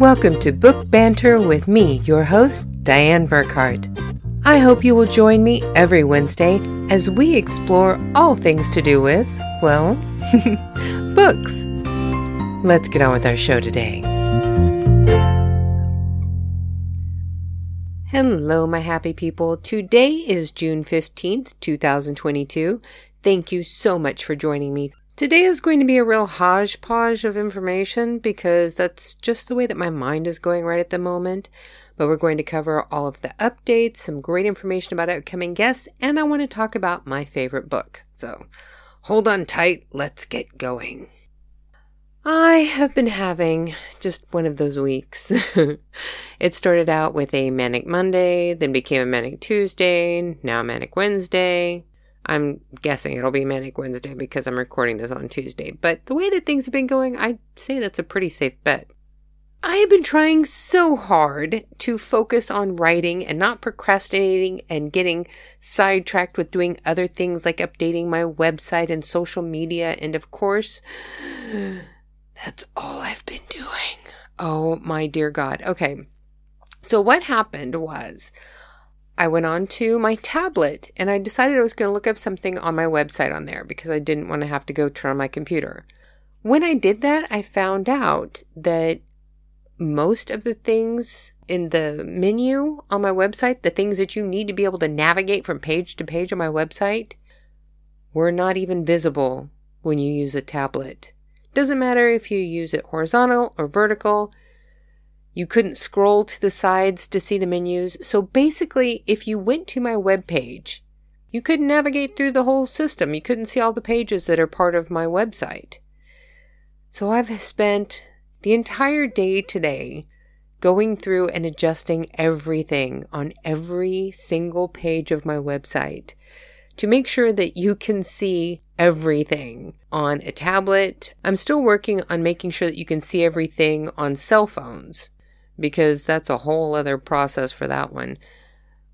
Welcome to Book Banter with me, your host, Dianne Burckhardt. I hope you will join me every Wednesday as we explore all things to do with, well, books. Let's get on with our show today. Hello, my happy people. Today is June 15th, 2022. Thank you so much for joining me Today is going to be a real hodgepodge of information because that's just the way that my mind is going right at the moment. But we're going to cover all of the updates, some great information about upcoming guests, and I want to talk about my favorite book. So hold on tight, let's get going. I have been having just one of those weeks. it started out with a manic Monday, then became a manic Tuesday, now manic Wednesday, I'm guessing it'll be Manic Wednesday because I'm recording this on Tuesday. But the way that things have been going, I'd say that's a pretty safe bet. I have been trying so hard to focus on writing and not procrastinating and getting sidetracked with doing other things like updating my website and social media. And of course, that's all I've been doing. Oh my dear God. Okay. So what happened was I went on to my tablet and I decided I was going to look up something on my website on there because I didn't want to have to go turn on my computer. When I did that, I found out that most of the things in the menu on my website, the things that you need to be able to navigate from page to page on my website, were not even visible when you use a tablet. Doesn't matter if you use it horizontal or vertical, you couldn't scroll to the sides to see the menus. So basically, if you went to my web page, you couldn't navigate through the whole system. You couldn't see all the pages that are part of my website. So I've spent the entire day today going through and adjusting everything on every single page of my website to make sure that you can see everything on a tablet. I'm still working on making sure that you can see everything on cell phones because that's a whole other process for that one.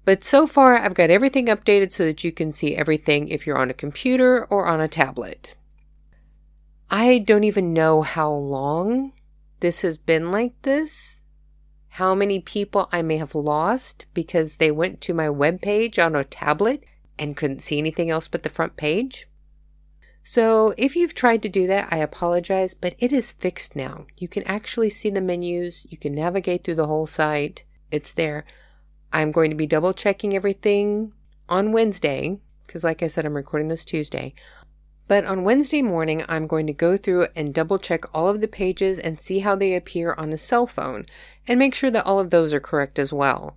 But so far, I've got everything updated so that you can see everything if you're on a computer or on a tablet. I don't even know how long this has been like this, how many people I may have lost because they went to my webpage on a tablet and couldn't see anything else but the front page. So if you've tried to do that, I apologize, but it is fixed now. You can actually see the menus. You can navigate through the whole site. It's there. I'm going to be double checking everything on Wednesday, because like I said, I'm recording this Tuesday. But on Wednesday morning, I'm going to go through and double check all of the pages and see how they appear on a cell phone and make sure that all of those are correct as well.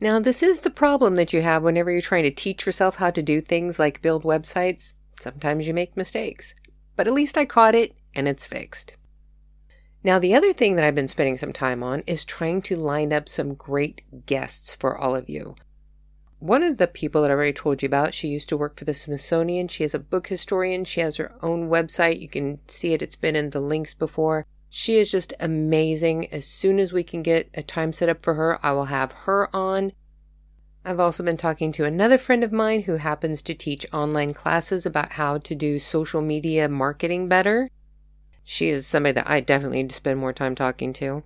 Now, this is the problem that you have whenever you're trying to teach yourself how to do things like build websites. Sometimes you make mistakes, but at least I caught it and it's fixed. Now, the other thing that I've been spending some time on is trying to line up some great guests for all of you. One of the people that I already told you about, she used to work for the Smithsonian. She is a book historian. She has her own website. You can see it, it's been in the links before. She is just amazing. As soon as we can get a time set up for her, I will have her on I've also been talking to another friend of mine who happens to teach online classes about how to do social media marketing better. She is somebody that I definitely need to spend more time talking to.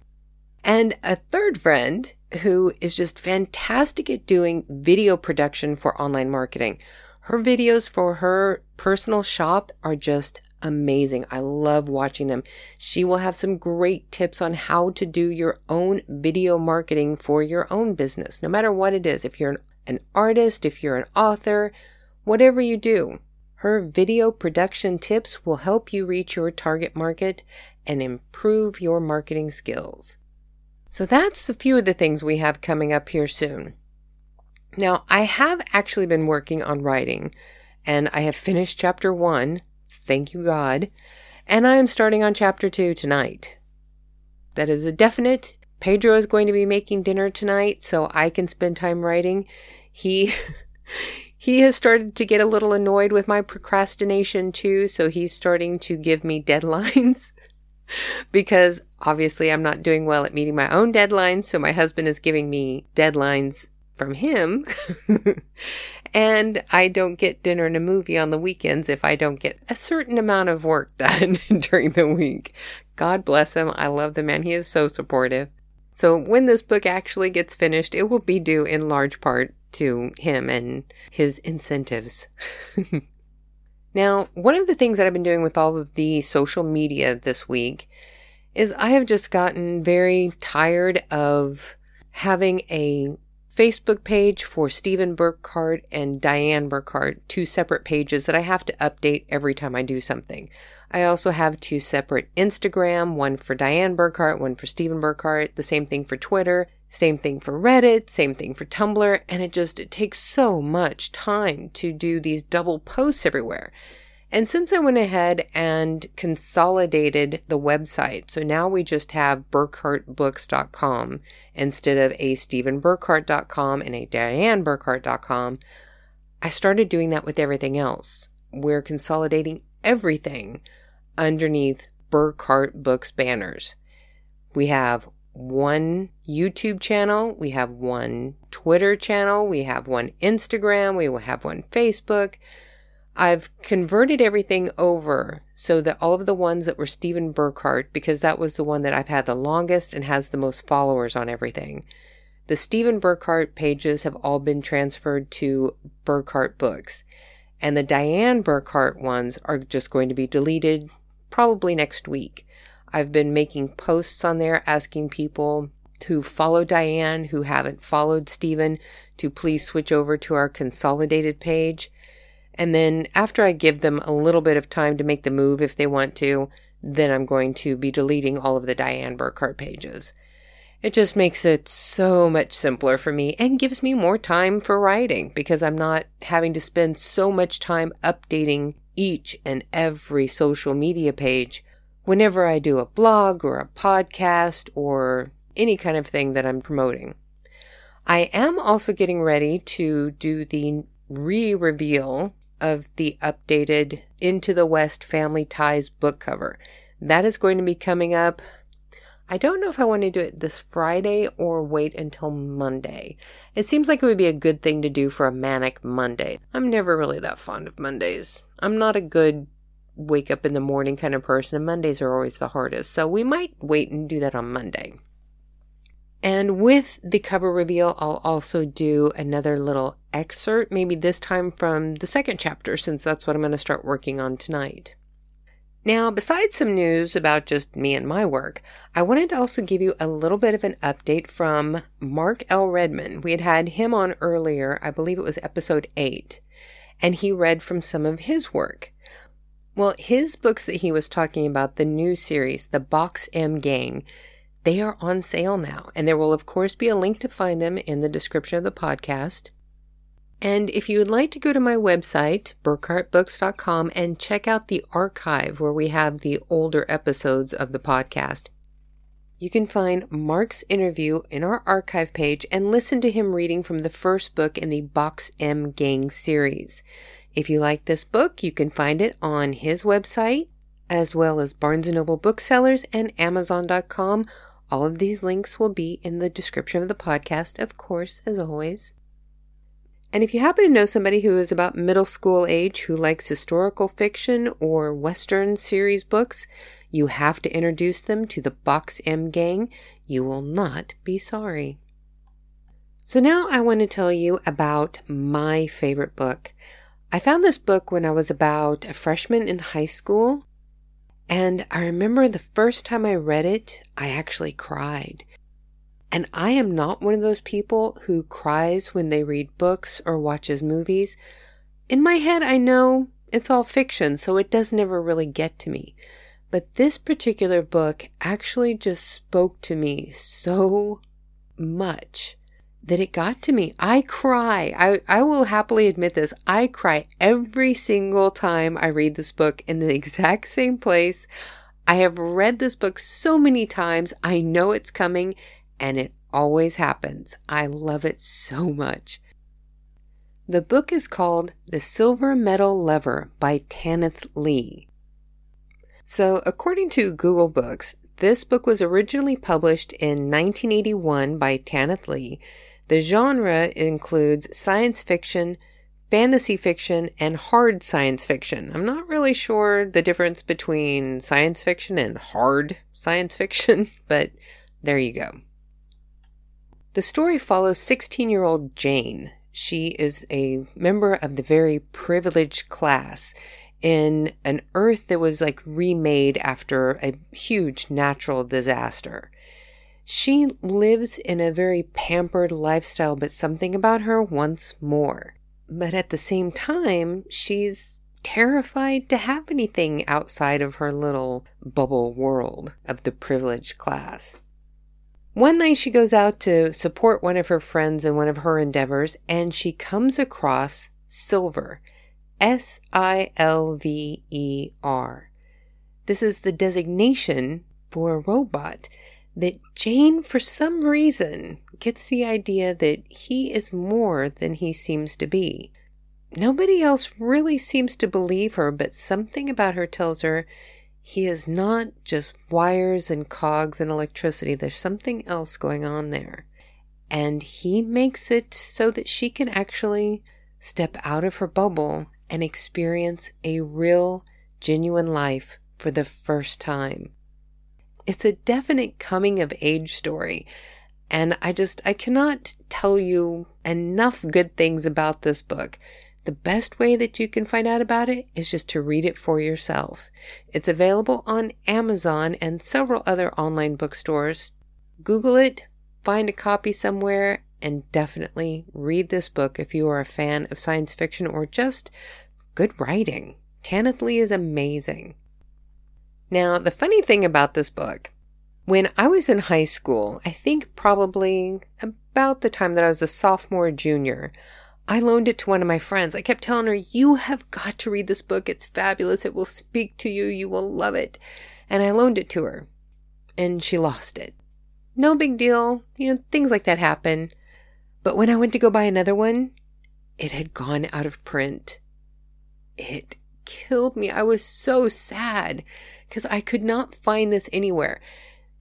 And a third friend who is just fantastic at doing video production for online marketing. Her videos for her personal shop are just amazing. I love watching them. She will have some great tips on how to do your own video marketing for your own business, no matter what it is. If you're an artist, if you're an author, whatever you do, her video production tips will help you reach your target market and improve your marketing skills. So that's a few of the things we have coming up here soon. Now, I have actually been working on writing and I have finished chapter one Thank you, God. And I am starting on chapter two tonight. That is a definite. Pedro is going to be making dinner tonight, so I can spend time writing. He. he has started to get a little annoyed with my procrastination too, so he's starting to give me deadlines because obviously I'm not doing well at meeting my own deadlines, so my husband is giving me deadlines from him. and I don't get dinner and a movie on the weekends if I don't get a certain amount of work done during the week. God bless him. I love the man. He is so supportive. So when this book actually gets finished, it will be due in large part to him and his incentives. now, one of the things that I've been doing with all of the social media this week is I have just gotten very tired of having a Facebook page for Stephen Burckhardt and Dianne Burckhardt, two separate pages that I have to update every time I do something. I also have two separate Instagram, one for Dianne Burckhardt, one for Stephen Burckhardt, the same thing for Twitter, same thing for Reddit, same thing for Tumblr, and it just it takes so much time to do these double posts everywhere. And since I went ahead and consolidated the website, so now we just have burckhardtbooks.com instead of a stephenburckhardt.com and a dianneburckhardt.com, I started doing that with everything else. We're consolidating everything underneath Burckhardt Books banners. We have one YouTube channel, we have one Twitter channel, we have one Instagram, we have one Facebook. I've converted everything over so that all of the ones that were Stephen Burckhardt, because that was the one that I've had the longest and has the most followers on everything. The Stephen Burckhardt pages have all been transferred to Burckhardt Books. And the Dianne Burckhardt ones are just going to be deleted probably next week. I've been making posts on there asking people who follow Dianne, who haven't followed Stephen, to please switch over to our consolidated page. And then after I give them a little bit of time to make the move if they want to, then I'm going to be deleting all of the Dianne Burckhardt pages. It just makes it so much simpler for me and gives me more time for writing because I'm not having to spend so much time updating each and every social media page whenever I do a blog or a podcast or any kind of thing that I'm promoting. I am also getting ready to do the re reveal of the updated Into the West Family Ties book cover. That is going to be coming up. I don't know if I want to do it this Friday or wait until Monday. It seems like it would be a good thing to do for a manic Monday. I'm never really that fond of Mondays. I'm not a good wake up in the morning kind of person, and Mondays are always the hardest. So we might wait and do that on Monday. And with the cover reveal, I'll also do another little excerpt, maybe this time from the second chapter, since that's what I'm going to start working on tonight. Now, besides some news about just me and my work, I wanted to also give you a little bit of an update from Mark L. Redmond. We had had him on earlier, I believe it was episode 8, and he read from some of his work. Well, his books that he was talking about, the new series, The Box M Gang, they are on sale now, and there will, of course, be a link to find them in the description of the podcast. And if you would like to go to my website, burckhardtbooks.com, and check out the archive where we have the older episodes of the podcast, you can find Mark's interview in our archive page and listen to him reading from the first book in the Box M Gang series. If you like this book, you can find it on his website, as well as Barnes & Noble booksellers and Amazon.com all of these links will be in the description of the podcast, of course, as always. And if you happen to know somebody who is about middle school age who likes historical fiction or Western series books, you have to introduce them to the Box M Gang. You will not be sorry. So now I want to tell you about my favorite book. I found this book when I was about a freshman in high school, and I remember the first time I read it, I actually cried. And I am not one of those people who cries when they read books or watches movies. In my head, I know it's all fiction, so it does never really get to me. But this particular book actually just spoke to me so much that it got to me. I cry. I, I will happily admit this. I cry every single time I read this book in the exact same place. I have read this book so many times. I know it's coming and it always happens. I love it so much. The book is called The Silver Metal Lover by Tanith Lee. So, according to Google Books, this book was originally published in 1981 by Tanith Lee the genre includes science fiction, fantasy fiction and hard science fiction. I'm not really sure the difference between science fiction and hard science fiction, but there you go. The story follows 16 year old Jane. She is a member of the very privileged class in an Earth that was like remade after a huge natural disaster. She lives in a very pampered lifestyle, but something about her wants more. But at the same time, she's terrified to have anything outside of her little bubble world of the privileged class. One night she goes out to support one of her friends in one of her endeavors and she comes across Silver. S I L V E R. This is the designation for a robot that Jane, for some reason, gets the idea that he is more than he seems to be. Nobody else really seems to believe her, but something about her tells her he is not just wires and cogs and electricity. There's something else going on there. And he makes it so that she can actually step out of her bubble and experience a real, genuine life for the first time. It's a definite coming of age story. And I just, I cannot tell you enough good things about this book. The best way that you can find out about it is just to read it for yourself. It's available on Amazon and several other online bookstores. Google it, find a copy somewhere, and definitely read this book if you are a fan of science fiction or just good writing. Tanith Lee is amazing. Now, the funny thing about this book, when I was in high school, I think probably about the time that I was a sophomore junior, I loaned it to one of my friends. I kept telling her, You have got to read this book. It's fabulous. It will speak to you. You will love it. And I loaned it to her, and she lost it. No big deal. You know, things like that happen. But when I went to go buy another one, it had gone out of print. It killed me. I was so sad because I could not find this anywhere.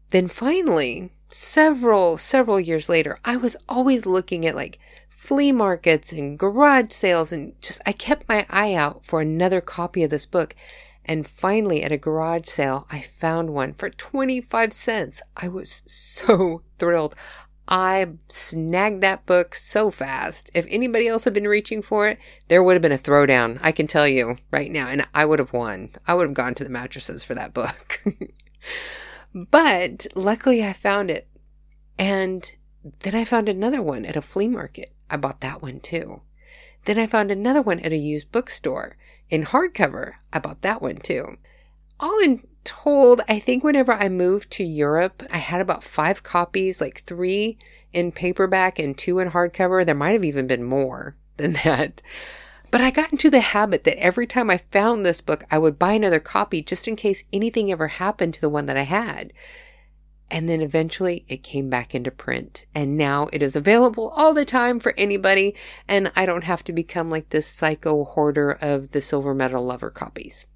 Then finally, several, several years later, I was always looking at like flea markets and garage sales and just, I kept my eye out for another copy of this book. And finally, at a garage sale, I found one for 25 cents. I was so thrilled. I snagged that book so fast. If anybody else had been reaching for it, there would have been a throwdown. I can tell you right now. And I would have won. I would have gone to the mattresses for that book. but luckily I found it. And then I found another one at a flea market. I bought that one too. Then I found another one at a used bookstore in hardcover. I bought that one too. All in told, I think whenever I moved to Europe, I had about five copies, like three in paperback and two in hardcover. There might have even been more than that. But I got into the habit that every time I found this book, I would buy another copy just in case anything ever happened to the one that I had. And then eventually it came back into print. And now it is available all the time for anybody. And I don't have to become like this psycho hoarder of the silver metal lover copies.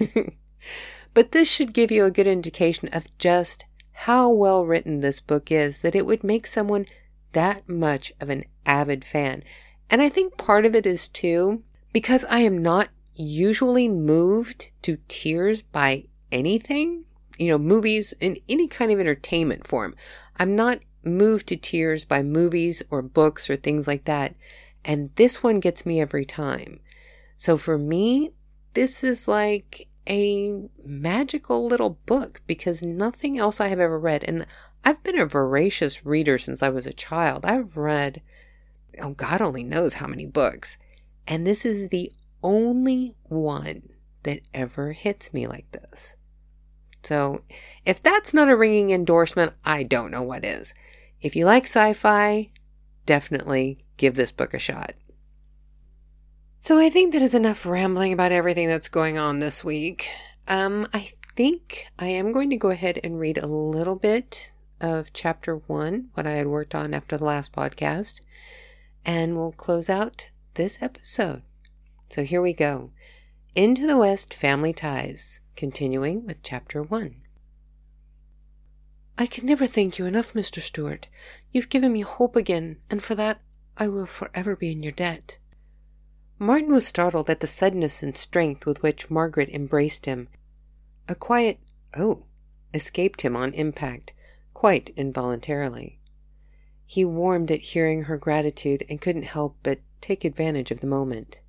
But this should give you a good indication of just how well written this book is that it would make someone that much of an avid fan. And I think part of it is too, because I am not usually moved to tears by anything, you know, movies in any kind of entertainment form. I'm not moved to tears by movies or books or things like that. And this one gets me every time. So for me, this is like a magical little book because nothing else I have ever read, and I've been a voracious reader since I was a child. I've read, oh, God only knows how many books. And this is the only one that ever hits me like this. So, if that's not a ringing endorsement, I don't know what is. If you like sci fi, definitely give this book a shot. So I think that is enough rambling about everything that's going on this week. Um, I think I am going to go ahead and read a little bit of chapter one, what I had worked on after the last podcast, and we'll close out this episode. So here we go. Into the West Family Ties, continuing with chapter one. I can never thank you enough, Mr. Stewart. You've given me hope again, and for that I will forever be in your debt. Martin was startled at the suddenness and strength with which Margaret embraced him. A quiet, oh, escaped him on impact, quite involuntarily. He warmed at hearing her gratitude and couldn't help but take advantage of the moment.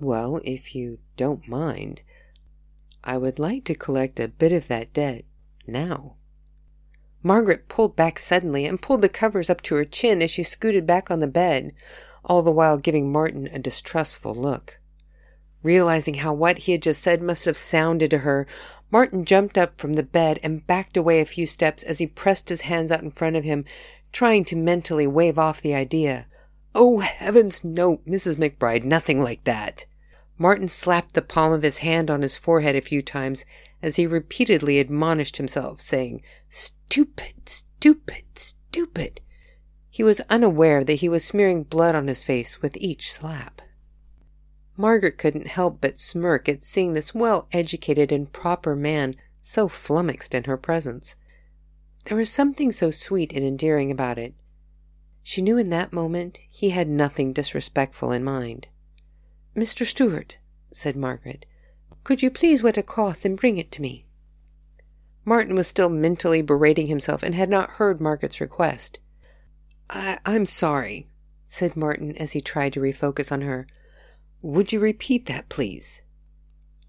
Well, if you don't mind, I would like to collect a bit of that debt now. Margaret pulled back suddenly and pulled the covers up to her chin as she scooted back on the bed, all the while giving Martin a distrustful look. Realizing how what he had just said must have sounded to her, Martin jumped up from the bed and backed away a few steps as he pressed his hands out in front of him, trying to mentally wave off the idea. Oh, heavens, no, Mrs. McBride, nothing like that. Martin slapped the palm of his hand on his forehead a few times as he repeatedly admonished himself, saying, Stupid, stupid, stupid. He was unaware that he was smearing blood on his face with each slap. Margaret couldn't help but smirk at seeing this well educated and proper man so flummoxed in her presence. There was something so sweet and endearing about it. She knew in that moment he had nothing disrespectful in mind. Mr. Stewart, said Margaret, could you please wet a cloth and bring it to me? Martin was still mentally berating himself and had not heard Margaret's request. I- I'm sorry, said Martin as he tried to refocus on her. Would you repeat that, please?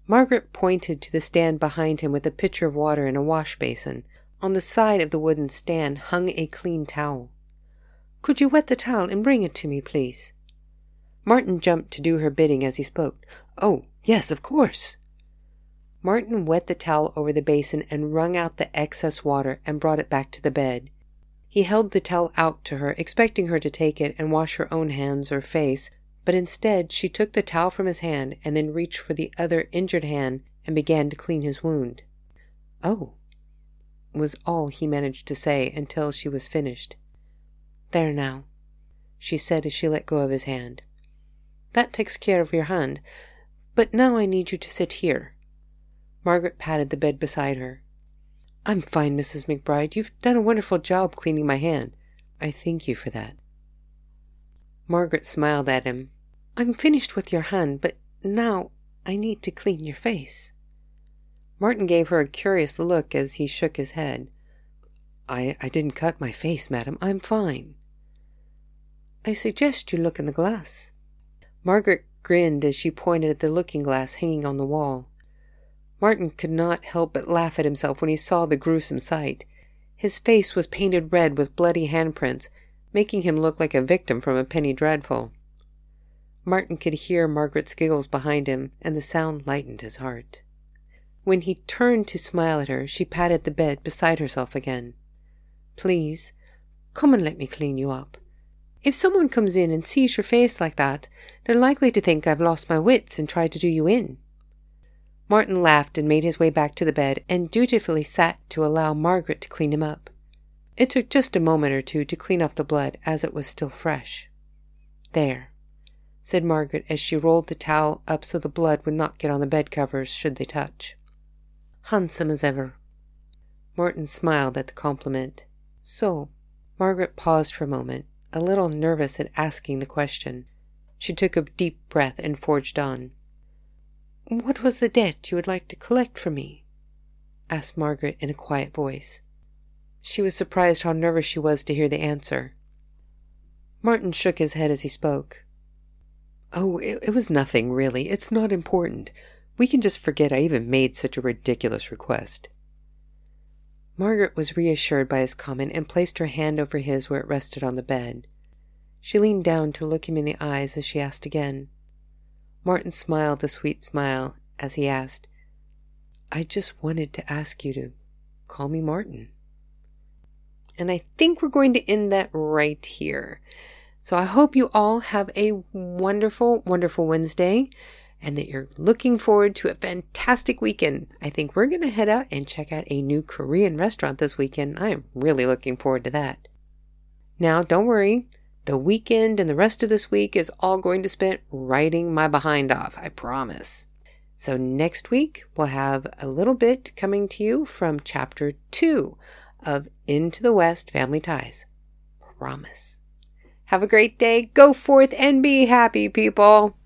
Margaret pointed to the stand behind him with a pitcher of water and a wash basin. On the side of the wooden stand hung a clean towel. Could you wet the towel and bring it to me, please? Martin jumped to do her bidding as he spoke. Oh, yes, of course. Martin wet the towel over the basin and wrung out the excess water and brought it back to the bed. He held the towel out to her, expecting her to take it and wash her own hands or face, but instead she took the towel from his hand and then reached for the other injured hand and began to clean his wound. Oh, was all he managed to say until she was finished. There now, she said as she let go of his hand. That takes care of your hand. But now I need you to sit here. Margaret patted the bed beside her. I'm fine, Mrs. McBride. You've done a wonderful job cleaning my hand. I thank you for that. Margaret smiled at him. I'm finished with your hand, but now I need to clean your face. Martin gave her a curious look as he shook his head. I, I didn't cut my face, madam. I'm fine. I suggest you look in the glass. Margaret grinned as she pointed at the looking glass hanging on the wall. Martin could not help but laugh at himself when he saw the gruesome sight. His face was painted red with bloody handprints, making him look like a victim from a penny dreadful. Martin could hear Margaret's giggles behind him, and the sound lightened his heart. When he turned to smile at her, she patted the bed beside herself again. Please, come and let me clean you up. If someone comes in and sees your face like that, they're likely to think I've lost my wits and try to do you in. Martin laughed and made his way back to the bed and dutifully sat to allow Margaret to clean him up. It took just a moment or two to clean off the blood as it was still fresh. There, said Margaret as she rolled the towel up so the blood would not get on the bed covers should they touch. Handsome as ever. Martin smiled at the compliment. So, Margaret paused for a moment a little nervous at asking the question. She took a deep breath and forged on. What was the debt you would like to collect from me? asked Margaret in a quiet voice. She was surprised how nervous she was to hear the answer. Martin shook his head as he spoke. Oh, it, it was nothing, really. It's not important. We can just forget I even made such a ridiculous request. Margaret was reassured by his comment and placed her hand over his where it rested on the bed. She leaned down to look him in the eyes as she asked again. Martin smiled a sweet smile as he asked, I just wanted to ask you to call me Martin. And I think we're going to end that right here. So I hope you all have a wonderful, wonderful Wednesday and that you're looking forward to a fantastic weekend. I think we're going to head out and check out a new Korean restaurant this weekend. I am really looking forward to that. Now, don't worry. The weekend and the rest of this week is all going to spend writing my behind off, I promise. So, next week, we'll have a little bit coming to you from chapter two of Into the West Family Ties. Promise. Have a great day. Go forth and be happy, people.